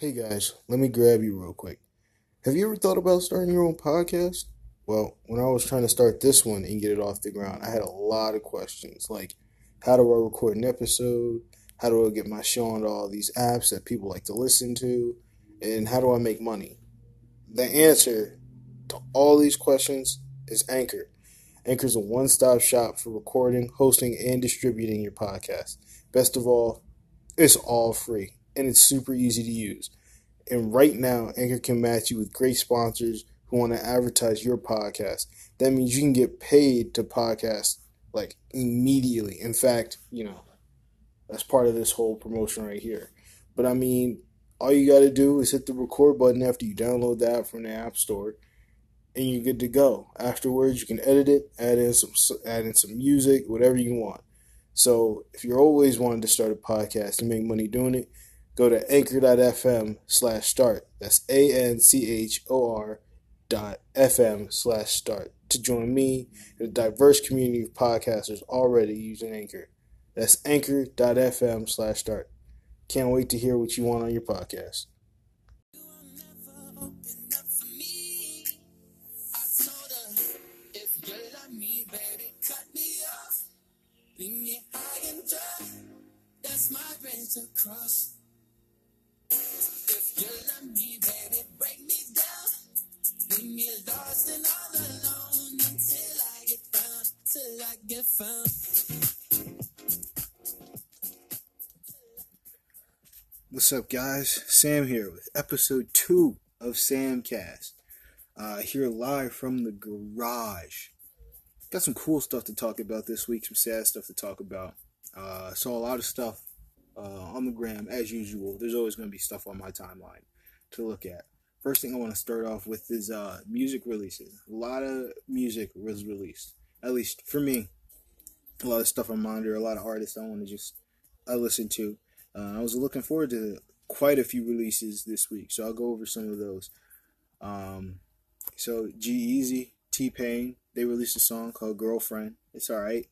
Hey guys, let me grab you real quick. Have you ever thought about starting your own podcast? Well, when I was trying to start this one and get it off the ground, I had a lot of questions like how do I record an episode? How do I get my show onto all these apps that people like to listen to? And how do I make money? The answer to all these questions is Anchor. Anchor is a one stop shop for recording, hosting, and distributing your podcast. Best of all, it's all free and it's super easy to use. And right now, Anchor can match you with great sponsors who want to advertise your podcast. That means you can get paid to podcast like immediately. In fact, you know, that's part of this whole promotion right here. But I mean, all you got to do is hit the record button after you download the app from the App Store and you're good to go. Afterwards, you can edit it, add in some add in some music, whatever you want. So, if you're always wanting to start a podcast and make money doing it, go to anchor.fm slash start. That's A N C H O R dot FM slash start to join me and a diverse community of podcasters already using Anchor. That's anchor.fm slash start. Can't wait to hear what you want on your podcast. That's my across. What's up, guys? Sam here with episode two of Samcast. Uh, here live from the garage. Got some cool stuff to talk about this week, some sad stuff to talk about. Uh, saw a lot of stuff uh, on the gram as usual. There's always going to be stuff on my timeline to look at. First thing I want to start off with is uh, music releases. A lot of music was released, at least for me. A lot of stuff on monitor, a lot of artists I want to just I listen to. Uh, I was looking forward to quite a few releases this week, so I'll go over some of those. Um, so G-Eazy, T Pain, they released a song called "Girlfriend." It's all right.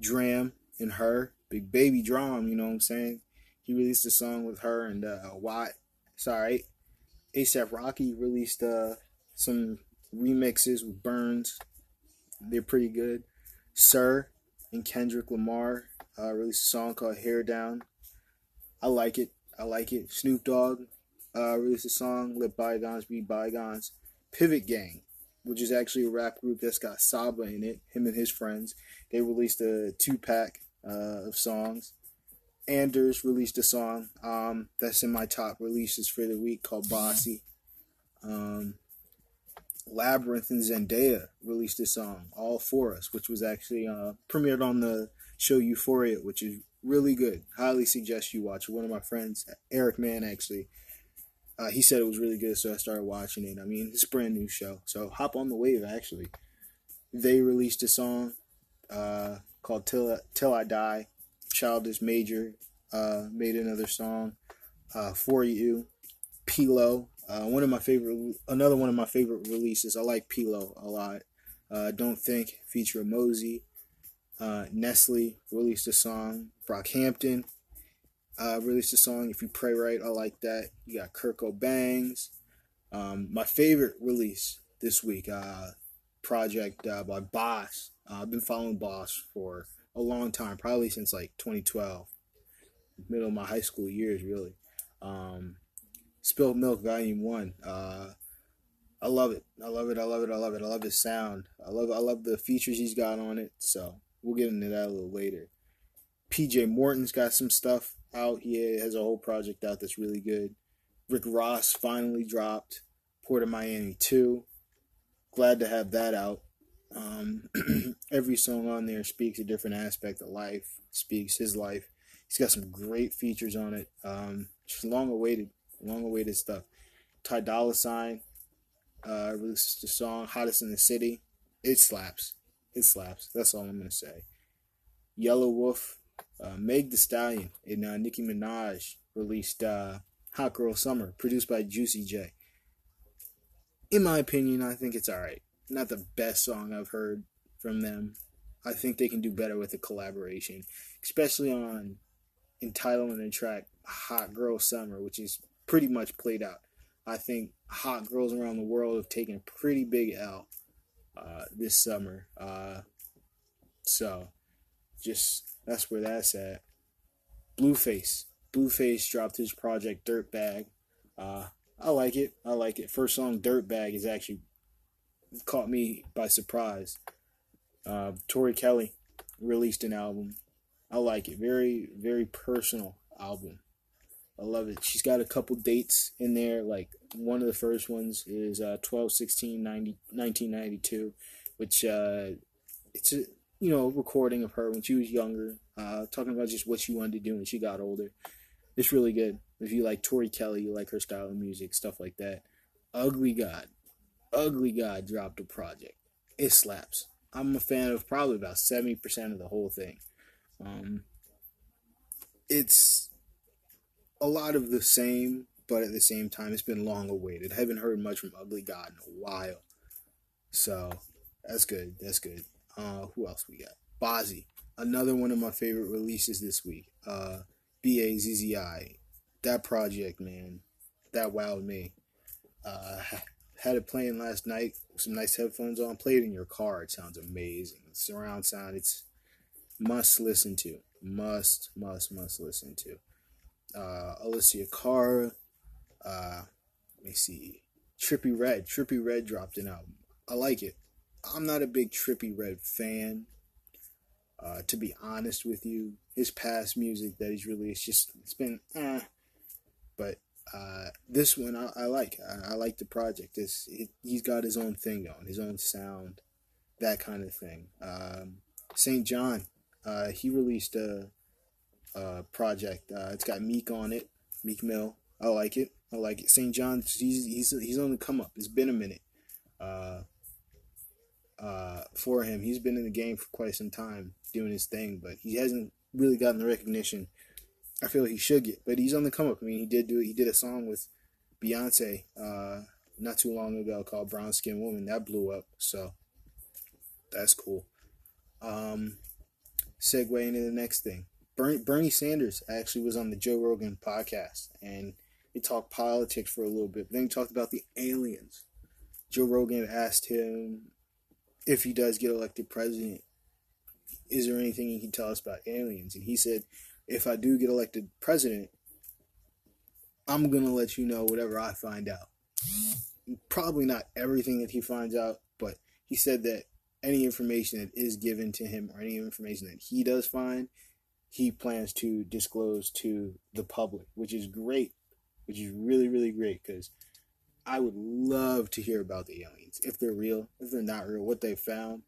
Dram and her Big Baby DRAM, you know what I'm saying? He released a song with her and uh, Watt. Sorry. ASAP Rocky released uh, some remixes with Burns. They're pretty good. Sir and Kendrick Lamar uh, released a song called Hair Down. I like it. I like it. Snoop Dogg uh, released a song, Let Bygones Be Bygones. Pivot Gang, which is actually a rap group that's got Saba in it, him and his friends. They released a two pack uh, of songs. Anders released a song um, that's in my top releases for the week called Bossy. Um, Labrinth and Zendaya released a song, All For Us, which was actually uh, premiered on the show Euphoria, which is really good. Highly suggest you watch. One of my friends, Eric Mann, actually, uh, he said it was really good, so I started watching it. I mean, it's a brand new show, so hop on the wave, actually. They released a song. Uh, called "Till Till I Die." Childish Major uh, made another song uh, for you. Pilo, uh, one of my favorite, another one of my favorite releases. I like Pilo a lot. Uh, Don't think feature Mosey. Uh, Nestle released a song. Brockhampton uh, released a song. If you pray right, I like that. You got Kirko Bangz. Um, my favorite release this week, uh, project uh, by Bas uh, I've been following Bas for a long time, probably since like 2012, middle of my high school years, really. Um, Spilled Milk Volume One. Uh, I love it. I love it. I love it. I love it. I love his sound. I love. I love the features he's got on it. So we'll get into that a little later. PJ Morton's got some stuff out. He has a whole project out that's really good. Rick Ross finally dropped Port of Miami 2. Glad to have that out. Um, every song on there speaks a different aspect of life, speaks his life. He's got some great features on it. Um, just long awaited, long awaited stuff. Ty Dolla Sign uh, released the song "Hottest in the City." It slaps. It slaps. That's all I'm gonna say. Yelawolf, uh, Meg The Stallion, and uh, Nicki Minaj released uh, "Hot Girl Summer," produced by Juicy J. In my opinion, I think it's alright not the best song I've heard from them. I think they can do better with a collaboration, especially on entitlement and track "Hot Girl Summer," which is pretty much played out. I think hot girls around the world have taken a pretty big L uh, this summer. Uh, so, just that's where that's at. Blueface. Blueface dropped his project Dirtbag. Uh, I like it. I like it. First song Dirtbag is actually caught me by surprise. Uh, Tori Kelly released an album. I like it. Very, very personal album. I love it. She's got a couple dates in there. Like one of the first ones is uh, 12 16 90, 1992, which uh, it's a you know recording of her when she was younger, uh, talking about just what she wanted to do when she got older. It's really good. If you like Tori Kelly, you like her style of music, stuff like that. Ugly God, Ugly God dropped a project. It slaps. I'm a fan of probably about 70% of the whole thing. Um, it's a lot of the same, but at the same time, it's been long awaited. I haven't heard much from Ugly God in a while. So that's good. That's good. Uh, who else we got? Bazzi, another one of my favorite releases this week. Uh, B A Z Z I. That project, man, that wowed me. Uh, had it playing last night. With some nice headphones on. Play it in your car. It sounds amazing. Surround sound. It's must listen to. Must, must, must listen to. Uh, Alessia Cara. Uh, let me see. Trippie Redd. Trippie Redd dropped an album. I like it. I'm not a big Trippie Redd fan. Uh, to be honest with you, his past music that he's released just it's been eh. But uh, this one I, I like. I, I, like the project. It, he's got his own thing going, his own sound, that kind of thing. Um, Saint JHN, uh, he released a, a project. Uh, it's got Meek on it, Meek Mill. I like it. I like it. Saint JHN, he's he's he's on the come up. It's been a minute. Uh, uh, for him, he's been in the game for quite some time doing his thing, but he hasn't really gotten the recognition I feel he should get. But he's on the come up. I mean, he did do it. He did a song with Beyonce uh, not too long ago called Brown Skin Woman. That blew up. So that's cool. Um, segue into the next thing. Bernie, Bernie Sanders actually was on the Joe Rogan podcast and he talked politics for a little bit. Then he talked about the aliens. Joe Rogan asked him if he does get elected president, is there anything he can tell us about aliens? And he said, if I do get elected president, I'm going to let you know whatever I find out. Probably not everything that he finds out, but he said that any information that is given to him or any information that he does find, he plans to disclose to the public, which is great, which is really, really great because I would love to hear about the aliens if they're real, if they're not real, what they found.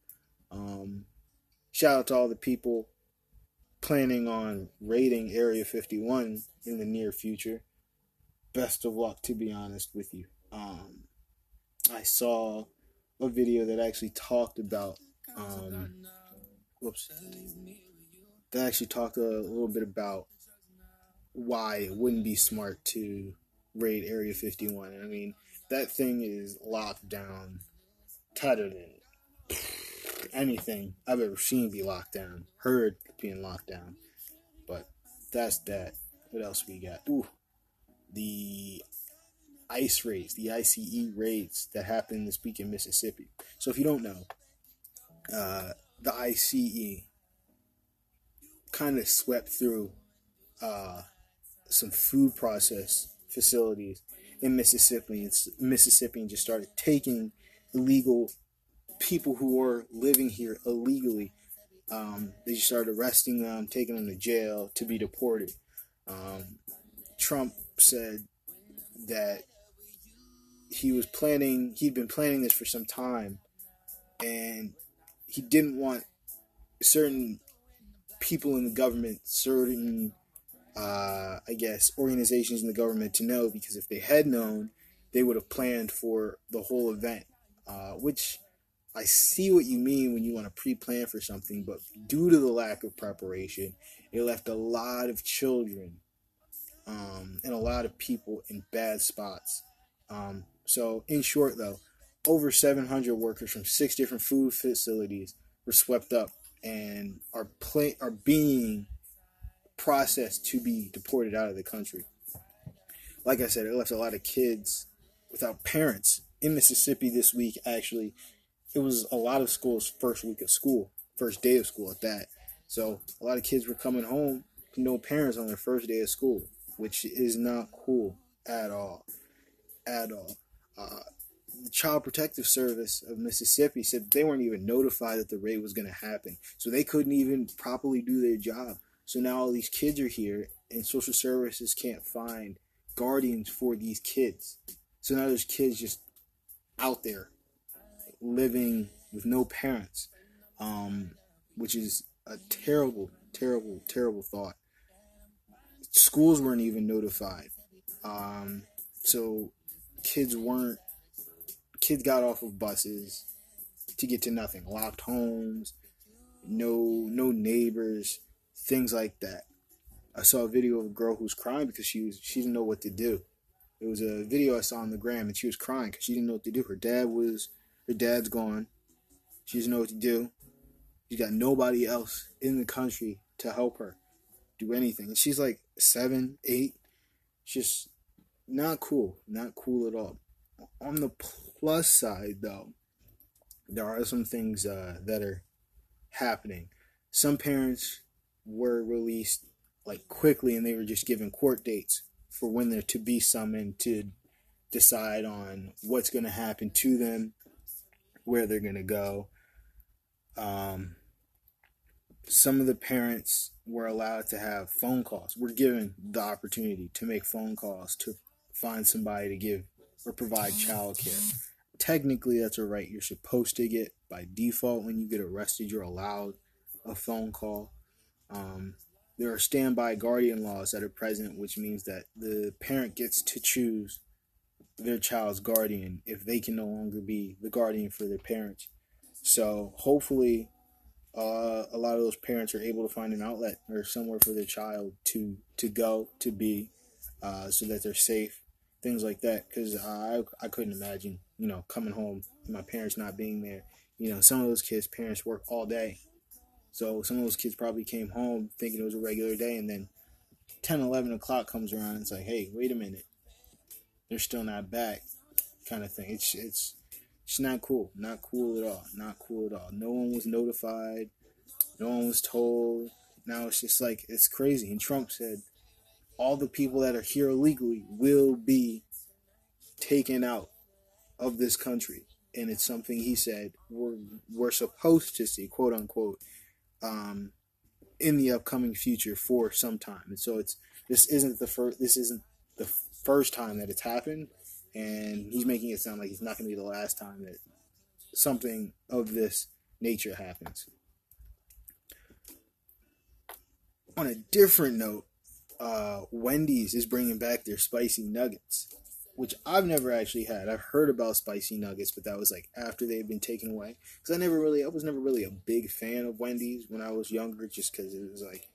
Um, shout out to all the people planning on raiding Area 51 in the near future. Best of luck, to be honest with you. Um, I saw a video that actually talked about, um, whoops, that actually talked a little bit about why it wouldn't be smart to raid Area 51. I mean, that thing is locked down tighter than anything I've ever seen be locked down, heard being locked down. But that's that. What else we got? Ooh, the ice raids, the ICE raids that happened this week in Mississippi. So if you don't know, uh, the ICE kind of swept through uh, some food process facilities in Mississippi and Mississippi and just started taking illegal people who were living here illegally. Um, they started arresting them, taking them to jail to be deported. Um, Trump said that he was planning, he'd been planning this for some time, and he didn't want certain people in the government, certain, uh, I guess, organizations in the government to know because if they had known, they would have planned for the whole event, uh, which I see what you mean when you want to pre-plan for something, but due to the lack of preparation, it left a lot of children um, and a lot of people in bad spots. Um, so, in short, though, over 700 workers from six different food facilities were swept up and are are being processed to be deported out of the country. like I said, it left a lot of kids without parents in Mississippi this week. Actually, it was a lot of schools' first week of school, first day of school at that. So a lot of kids were coming home no parents on their first day of school, which is not cool at all, at all. Uh, the Child Protective Service of Mississippi said they weren't even notified that the raid was going to happen, so they couldn't even properly do their job. So now all these kids are here, and social services can't find guardians for these kids. So now there's kids just out there living with no parents, um, which is a terrible, terrible, terrible thought. Schools weren't even notified. Um, so kids weren't, kids got off of buses to get to nothing. Locked homes, no, no neighbors, things like that. I saw a video of a girl who was crying because she was she didn't know what to do. It was a video I saw on the gram, and she was crying because she didn't know what to do. Her dad was her dad's gone. She doesn't know what to do. She's got nobody else in the country to help her do anything. And she's like seven, eight. Just not cool. Not cool at all. On the plus side, though, there are some things uh, that are happening. Some parents were released like quickly and they were just given court dates for when they're to be summoned to decide on what's going to happen to them, where they're going to go. Um, some of the parents were allowed to have phone calls. Were given the opportunity to make phone calls to find somebody to give or provide childcare. Technically, that's a right you're supposed to get by default. When you get arrested, you're allowed a phone call. Um, there are standby guardian laws that are present, which means that the parent gets to choose their child's guardian if they can no longer be the guardian for their parents. So hopefully, uh, a lot of those parents are able to find an outlet or somewhere for their child to to go to be, uh, so that they're safe, things like that. Because I I couldn't imagine you know coming home and my parents not being there. You know, some of those kids' parents work all day so some of those kids probably came home thinking it was a regular day, and then 10, 11 o'clock comes around, and it's like, hey, wait a minute, they're still not back, kind of thing. It's it's it's not cool, not cool at all, not cool at all. No one was notified, no one was told. Now it's just like it's crazy. And Trump said all the people that are here illegally will be taken out of this country. And it's something he said we're we're supposed to see, quote unquote, um, in the upcoming future for some time. And so it's this isn't the first this isn't the first time that it's happened, and he's making it sound like it's not going to be the last time that something of this nature happens. On a different note, uh, Wendy's is bringing back their spicy nuggets which I've never actually had. I've heard about spicy nuggets, but that was like after they had been taken away. Because I never really, I was never really a big fan of Wendy's when I was younger, just because it was like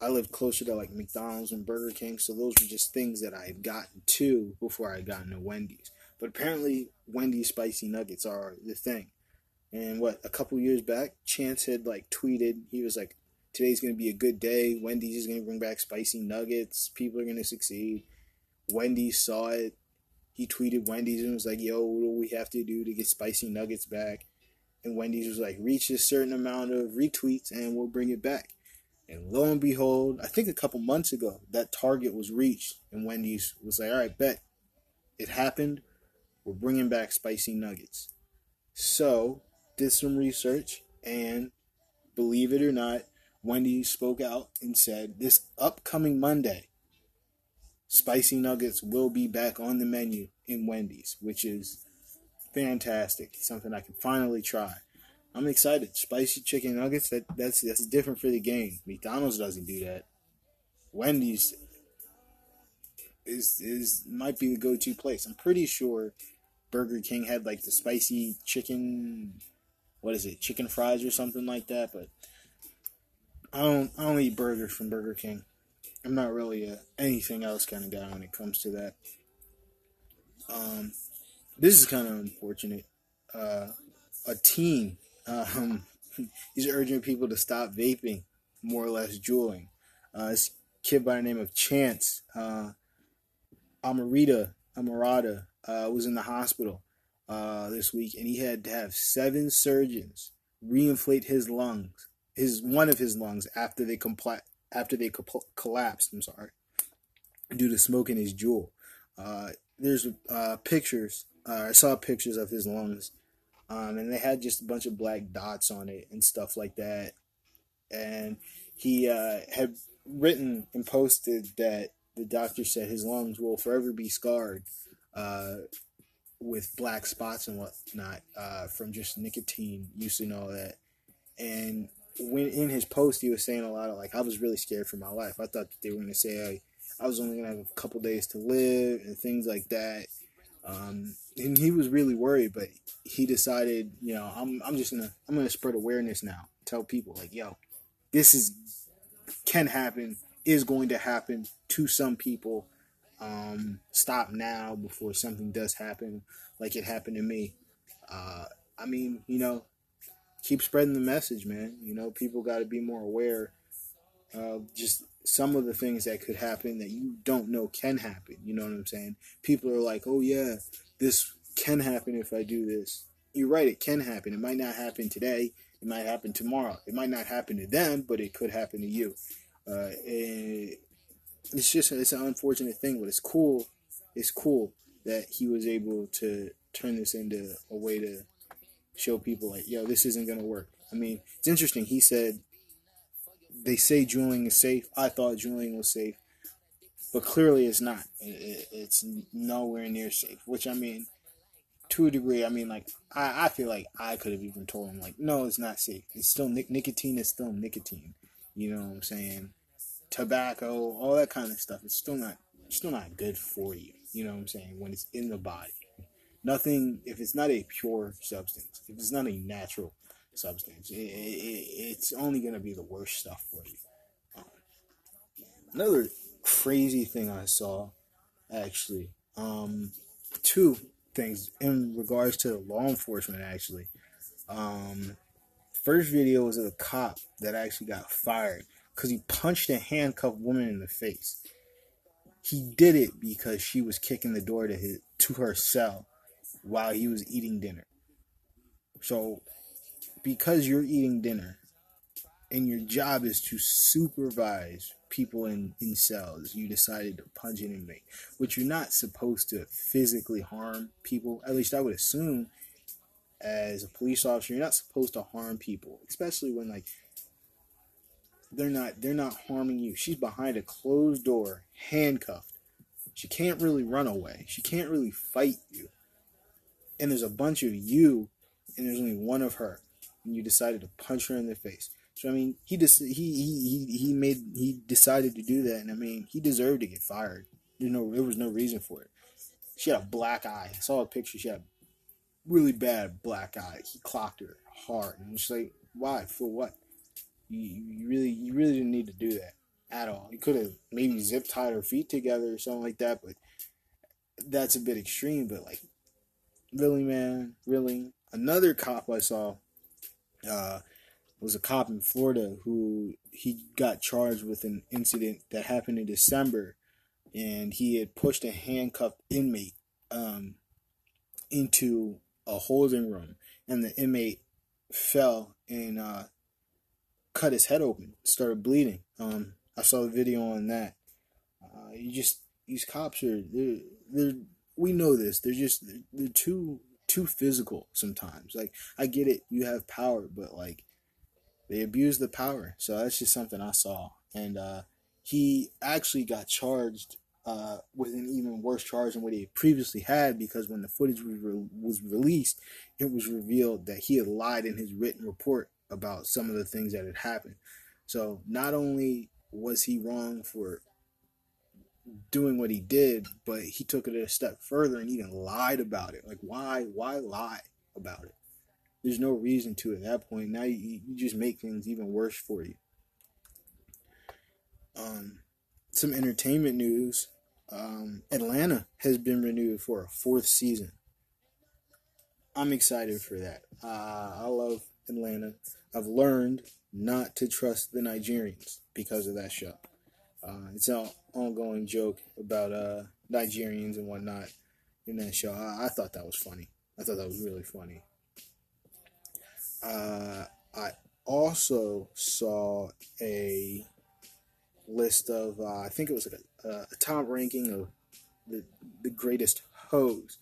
I lived closer to like McDonald's and Burger King, so those were just things that I had gotten to before I had gotten to Wendy's. But apparently, Wendy's spicy nuggets are the thing. And what a couple years back, Chance had like tweeted, he was like, "Today's gonna be a good day. Wendy's is gonna bring back spicy nuggets. People are gonna succeed." Wendy's saw it. He tweeted Wendy's and was like, yo, what do we have to do to get spicy nuggets back? And Wendy's was like, reach a certain amount of retweets and we'll bring it back. And lo and behold, I think a couple months ago, that target was reached. And Wendy's was like, all right, bet. It happened. We're bringing back spicy nuggets. So, did some research and believe it or not, Wendy's spoke out and said this upcoming Monday, spicy nuggets will be back on the menu in Wendy's, which is fantastic. something I can finally try. I'm excited. Spicy chicken nuggets, that, that's that's different for the game. McDonald's doesn't do that. Wendy's is is might be the go to place. I'm pretty sure Burger King had like the spicy chicken what is it, chicken fries or something like that, but I don't I don't eat burgers from Burger King. I'm not really a anything else kind of guy when it comes to that. Um, this is kind of unfortunate. Uh, a teen, um, he's urging people to stop vaping, more or less juuling. Uh, this kid by the name of Chance, uh, Amarita Amarada uh, was in the hospital uh, this week, and he had to have seven surgeons reinflate his lungs, his one of his lungs after they compla- after they co- collapsed. I'm sorry, due to smoking his Juul. Uh, there's uh, pictures. Uh, I saw pictures of his lungs, um, and they had just a bunch of black dots on it and stuff like that. And he uh, had written and posted that the doctor said his lungs will forever be scarred uh, with black spots and whatnot uh, from just nicotine use and all that. And when in his post, he was saying a lot of like, I was really scared for my life. I thought they were going to say I, I was only going to have a couple days to live and things like that. Um, and he was really worried, but he decided, you know, I'm, I'm just gonna, I'm gonna spread awareness now. Tell people like, yo, this is can happen, is going to happen to some people. Um, stop now before something does happen, like it happened to me. Uh, I mean, you know, keep spreading the message, man. You know, people got to be more aware of just some of the things that could happen that you don't know can happen. You know what I'm saying? People are like, oh, yeah, this can happen if I do this. You're right, it can happen. It might not happen today. It might happen tomorrow. It might not happen to them, but it could happen to you. Uh, it's just it's an unfortunate thing, but it's cool. It's cool that he was able to turn this into a way to show people like, yo, this isn't gonna work. I mean, it's interesting. He said they say Juuling is safe. I thought Juuling was safe, but clearly it's not. it's nowhere near safe. Which I mean, to a degree, I mean, like I, I feel like I could have even told him like, no, it's not safe. It's still nic- nicotine. It's still nicotine. You know what I'm saying? Tobacco, all that kind of stuff. It's still not, still not good for you. You know what I'm saying? When it's in the body, nothing. If it's not a pure substance, if it's not a natural substance. It, it, it's only going to be the worst stuff for you. Um, another crazy thing I saw, actually, um, two things in regards to law enforcement, actually. Um, first video was of a cop that actually got fired because he punched a handcuffed woman in the face. He did it because she was kicking the door to his to her cell while he was eating dinner. So because you're eating dinner and your job is to supervise people in, in cells, you decided to punch an inmate, which you're not supposed to physically harm people. At least I would assume as a police officer, you're not supposed to harm people, especially when like they're not they're not harming you. She's behind a closed door, handcuffed. She can't really run away. She can't really fight you. And there's a bunch of you and there's only one of her and you decided to punch her in the face. So I mean, he just he he he made he decided to do that, and I mean, he deserved to get fired. You know, there was no reason for it. She had a black eye. I saw a picture. She had really bad black eye. He clocked her hard, and she's like, why? For what? You, you really you really didn't need to do that at all. You could have maybe zip tied her feet together or something like that, but that's a bit extreme. But like, really, man, really. Another cop I saw uh, was a cop in Florida who he got charged with an incident that happened in December, and he had pushed a handcuffed inmate um, into a holding room, and the inmate fell and uh, cut his head open, started bleeding. Um, I saw the video on that. Uh, you just these cops are they're, they're we know this. They're just they're, they're too too physical sometimes. Like I get it, you have power, but like they abuse the power. So that's just something I saw. And uh, he actually got charged uh, with an even worse charge than what he previously had because when the footage was, re- was released, it was revealed that he had lied in his written report about some of the things that had happened. So not only was he wrong for doing what he did, but he took it a step further and even lied about it. Like, why? Why lie about it? There's no reason to at that point. Now you, you just make things even worse for you. Um, some entertainment news. Um, Atlanta has been renewed for a fourth season. I'm excited for that. Uh, I love Atlanta. I've learned not to trust the Nigerians because of that show. Uh, it's an ongoing joke about uh, Nigerians and whatnot in that show. I, I thought that was funny. I thought that was really funny. Uh, I also saw a list of uh, I think it was like a, a, top ranking of the the greatest hoes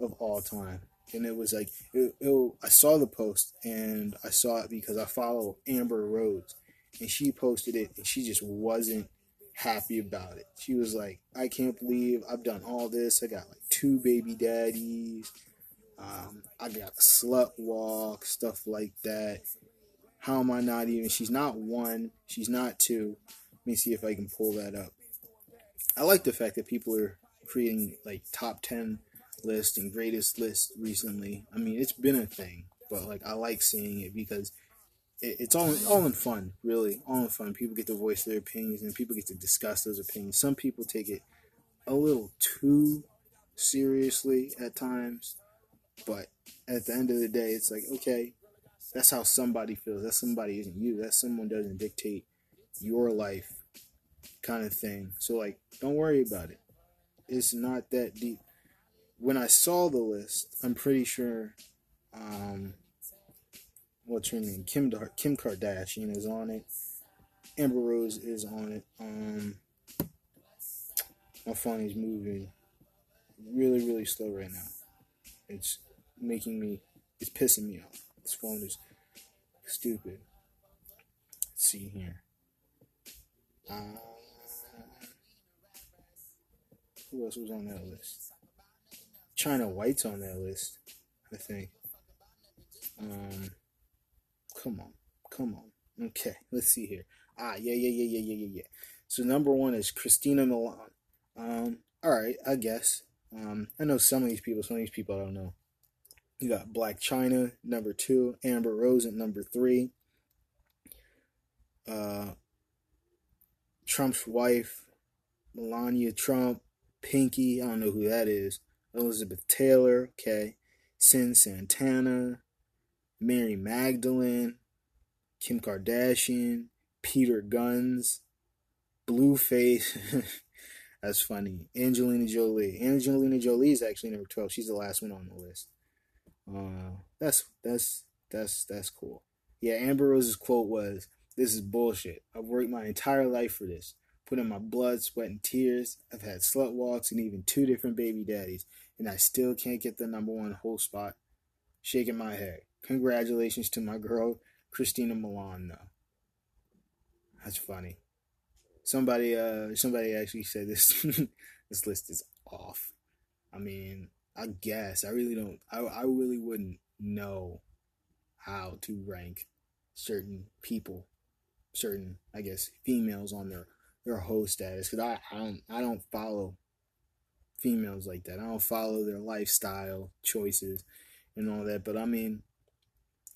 of all time, and it was like it, it, I saw the post and I saw it because I follow Amber Rose, and she posted it and she just wasn't happy about it. She was like, I can't believe I've done all this. I got like two baby daddies. Um, I got slut walk, stuff like that. How am I not even? She's not one. She's not two. Let me see if I can pull that up. I like the fact that people are creating like top 10 lists and greatest lists recently. I mean, it's been a thing, but like I like seeing it because it's all all in fun, really, all in fun. People get to voice their opinions and people get to discuss those opinions. Some people take it a little too seriously at times, but at the end of the day, it's like okay, that's how somebody feels. That somebody isn't you. That someone doesn't dictate your life, kind of thing. So like, don't worry about it. It's not that deep. When I saw the list, I'm pretty sure um, what's her name? Kim Kim Kardashian is on it. Amber Rose is on it. Um, my phone is moving really, really slow right now. It's making me, it's pissing me off. This phone is stupid. Let's see here. Uh, who else was on that list? China White's on that list, I think. Um, Come on. Come on. Okay, let's see here. Ah, yeah, yeah, yeah, yeah, yeah, yeah, yeah. So number one is Christina Milian. Um, all right, I guess. Um, I know some of these people. Some of these people I don't know. You got Blac Chyna, number two, Amber Rose at number three. Uh, Trump's wife, Melania Trump, Pinky. I don't know who that is. Elizabeth Taylor. Okay, Sin Santana, Mary Magdalene, Kim Kardashian, Peter Guns, Blueface. That's funny. Angelina Jolie. Angelina Jolie is actually number twelve. She's the last one on the list. Uh, that's that's that's that's cool. Yeah, Amber Rose's quote was, "This is bullshit. I've worked my entire life for this. Put in my blood, sweat, and tears. I've had slut walks and even two different baby daddies, and I still can't get the number one whole spot." Shaking my head. Congratulations to my girl, Christina Milian, though. That's funny. Somebody, uh, somebody actually said this. this list is off. I mean, I guess I really don't. I I really wouldn't know how to rank certain people, certain I guess females on their their host status because I, I don't I don't follow females like that. I don't follow their lifestyle choices and all that. But I mean,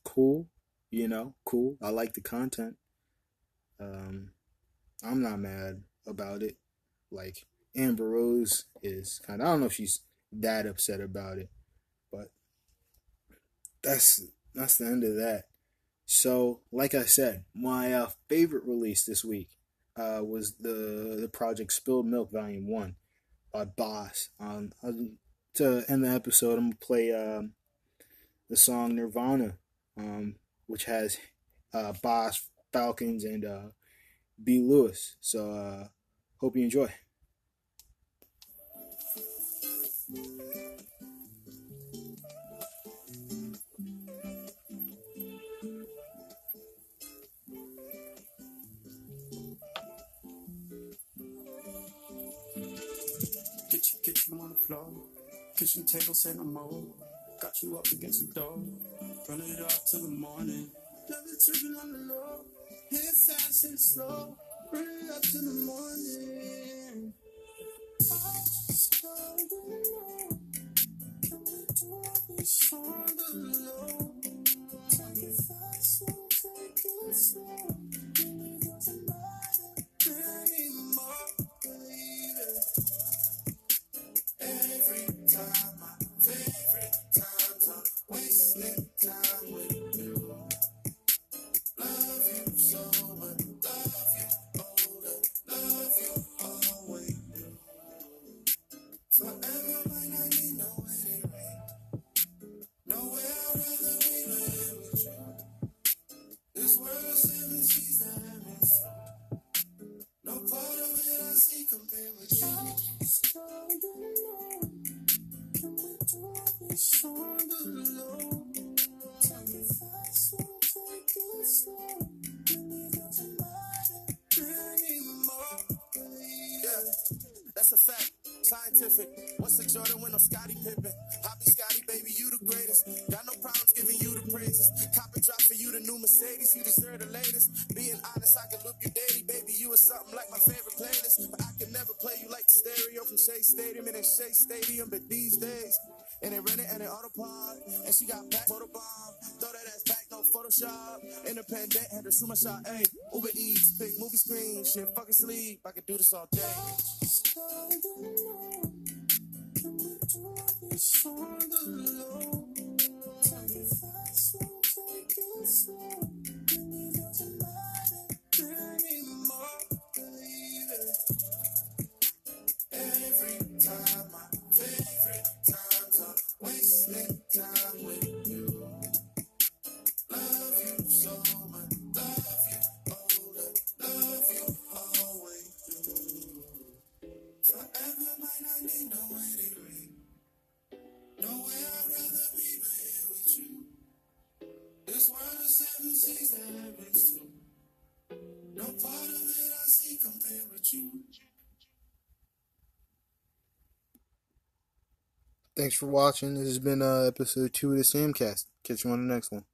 cool, you know, cool. I like the content. Um, I'm not mad about it. Like Amber Rose is kind of, I don't know if she's that upset about it, but that's that's the end of that. So, like I said, my uh, favorite release this week uh, was the the project Spilled Milk Volume One by Bas. Um, to end the episode, I'm gonna play um, the song Nirvana um, which has uh, Bas Falcons and uh, B. Lewis. So uh, hope you enjoy. Kitchen table. Got you up against the door. Run it off till the morning. Never tripping on the low. Hit fast and slow. Run it up till the morning. I just gotta know. Can we do this on the low? Take it fast and take it slow. you. That's a fact, scientific. What's the Jordan when I'm Scottie Pippen? Hobby Scotty, baby, you the greatest. Got no problems giving you the praises. Cop and drop for you the new Mercedes, you deserve the latest. Being honest, I can loop you daily, baby. Something like my favorite playlist. But I can never play you like the stereo from Shea Stadium and then Shea Stadium. But these days, and they rent it and they autopod. And she got back photo bomb. Throw that ass back, no Photoshop. Independent, had to shoot my shot. Hey, Uber Eats, big movie screen, shit, fucking sleep. I could do this all day. Every Thanks for watching. This has been uh, episode two of the Samcast. Catch you on the next one.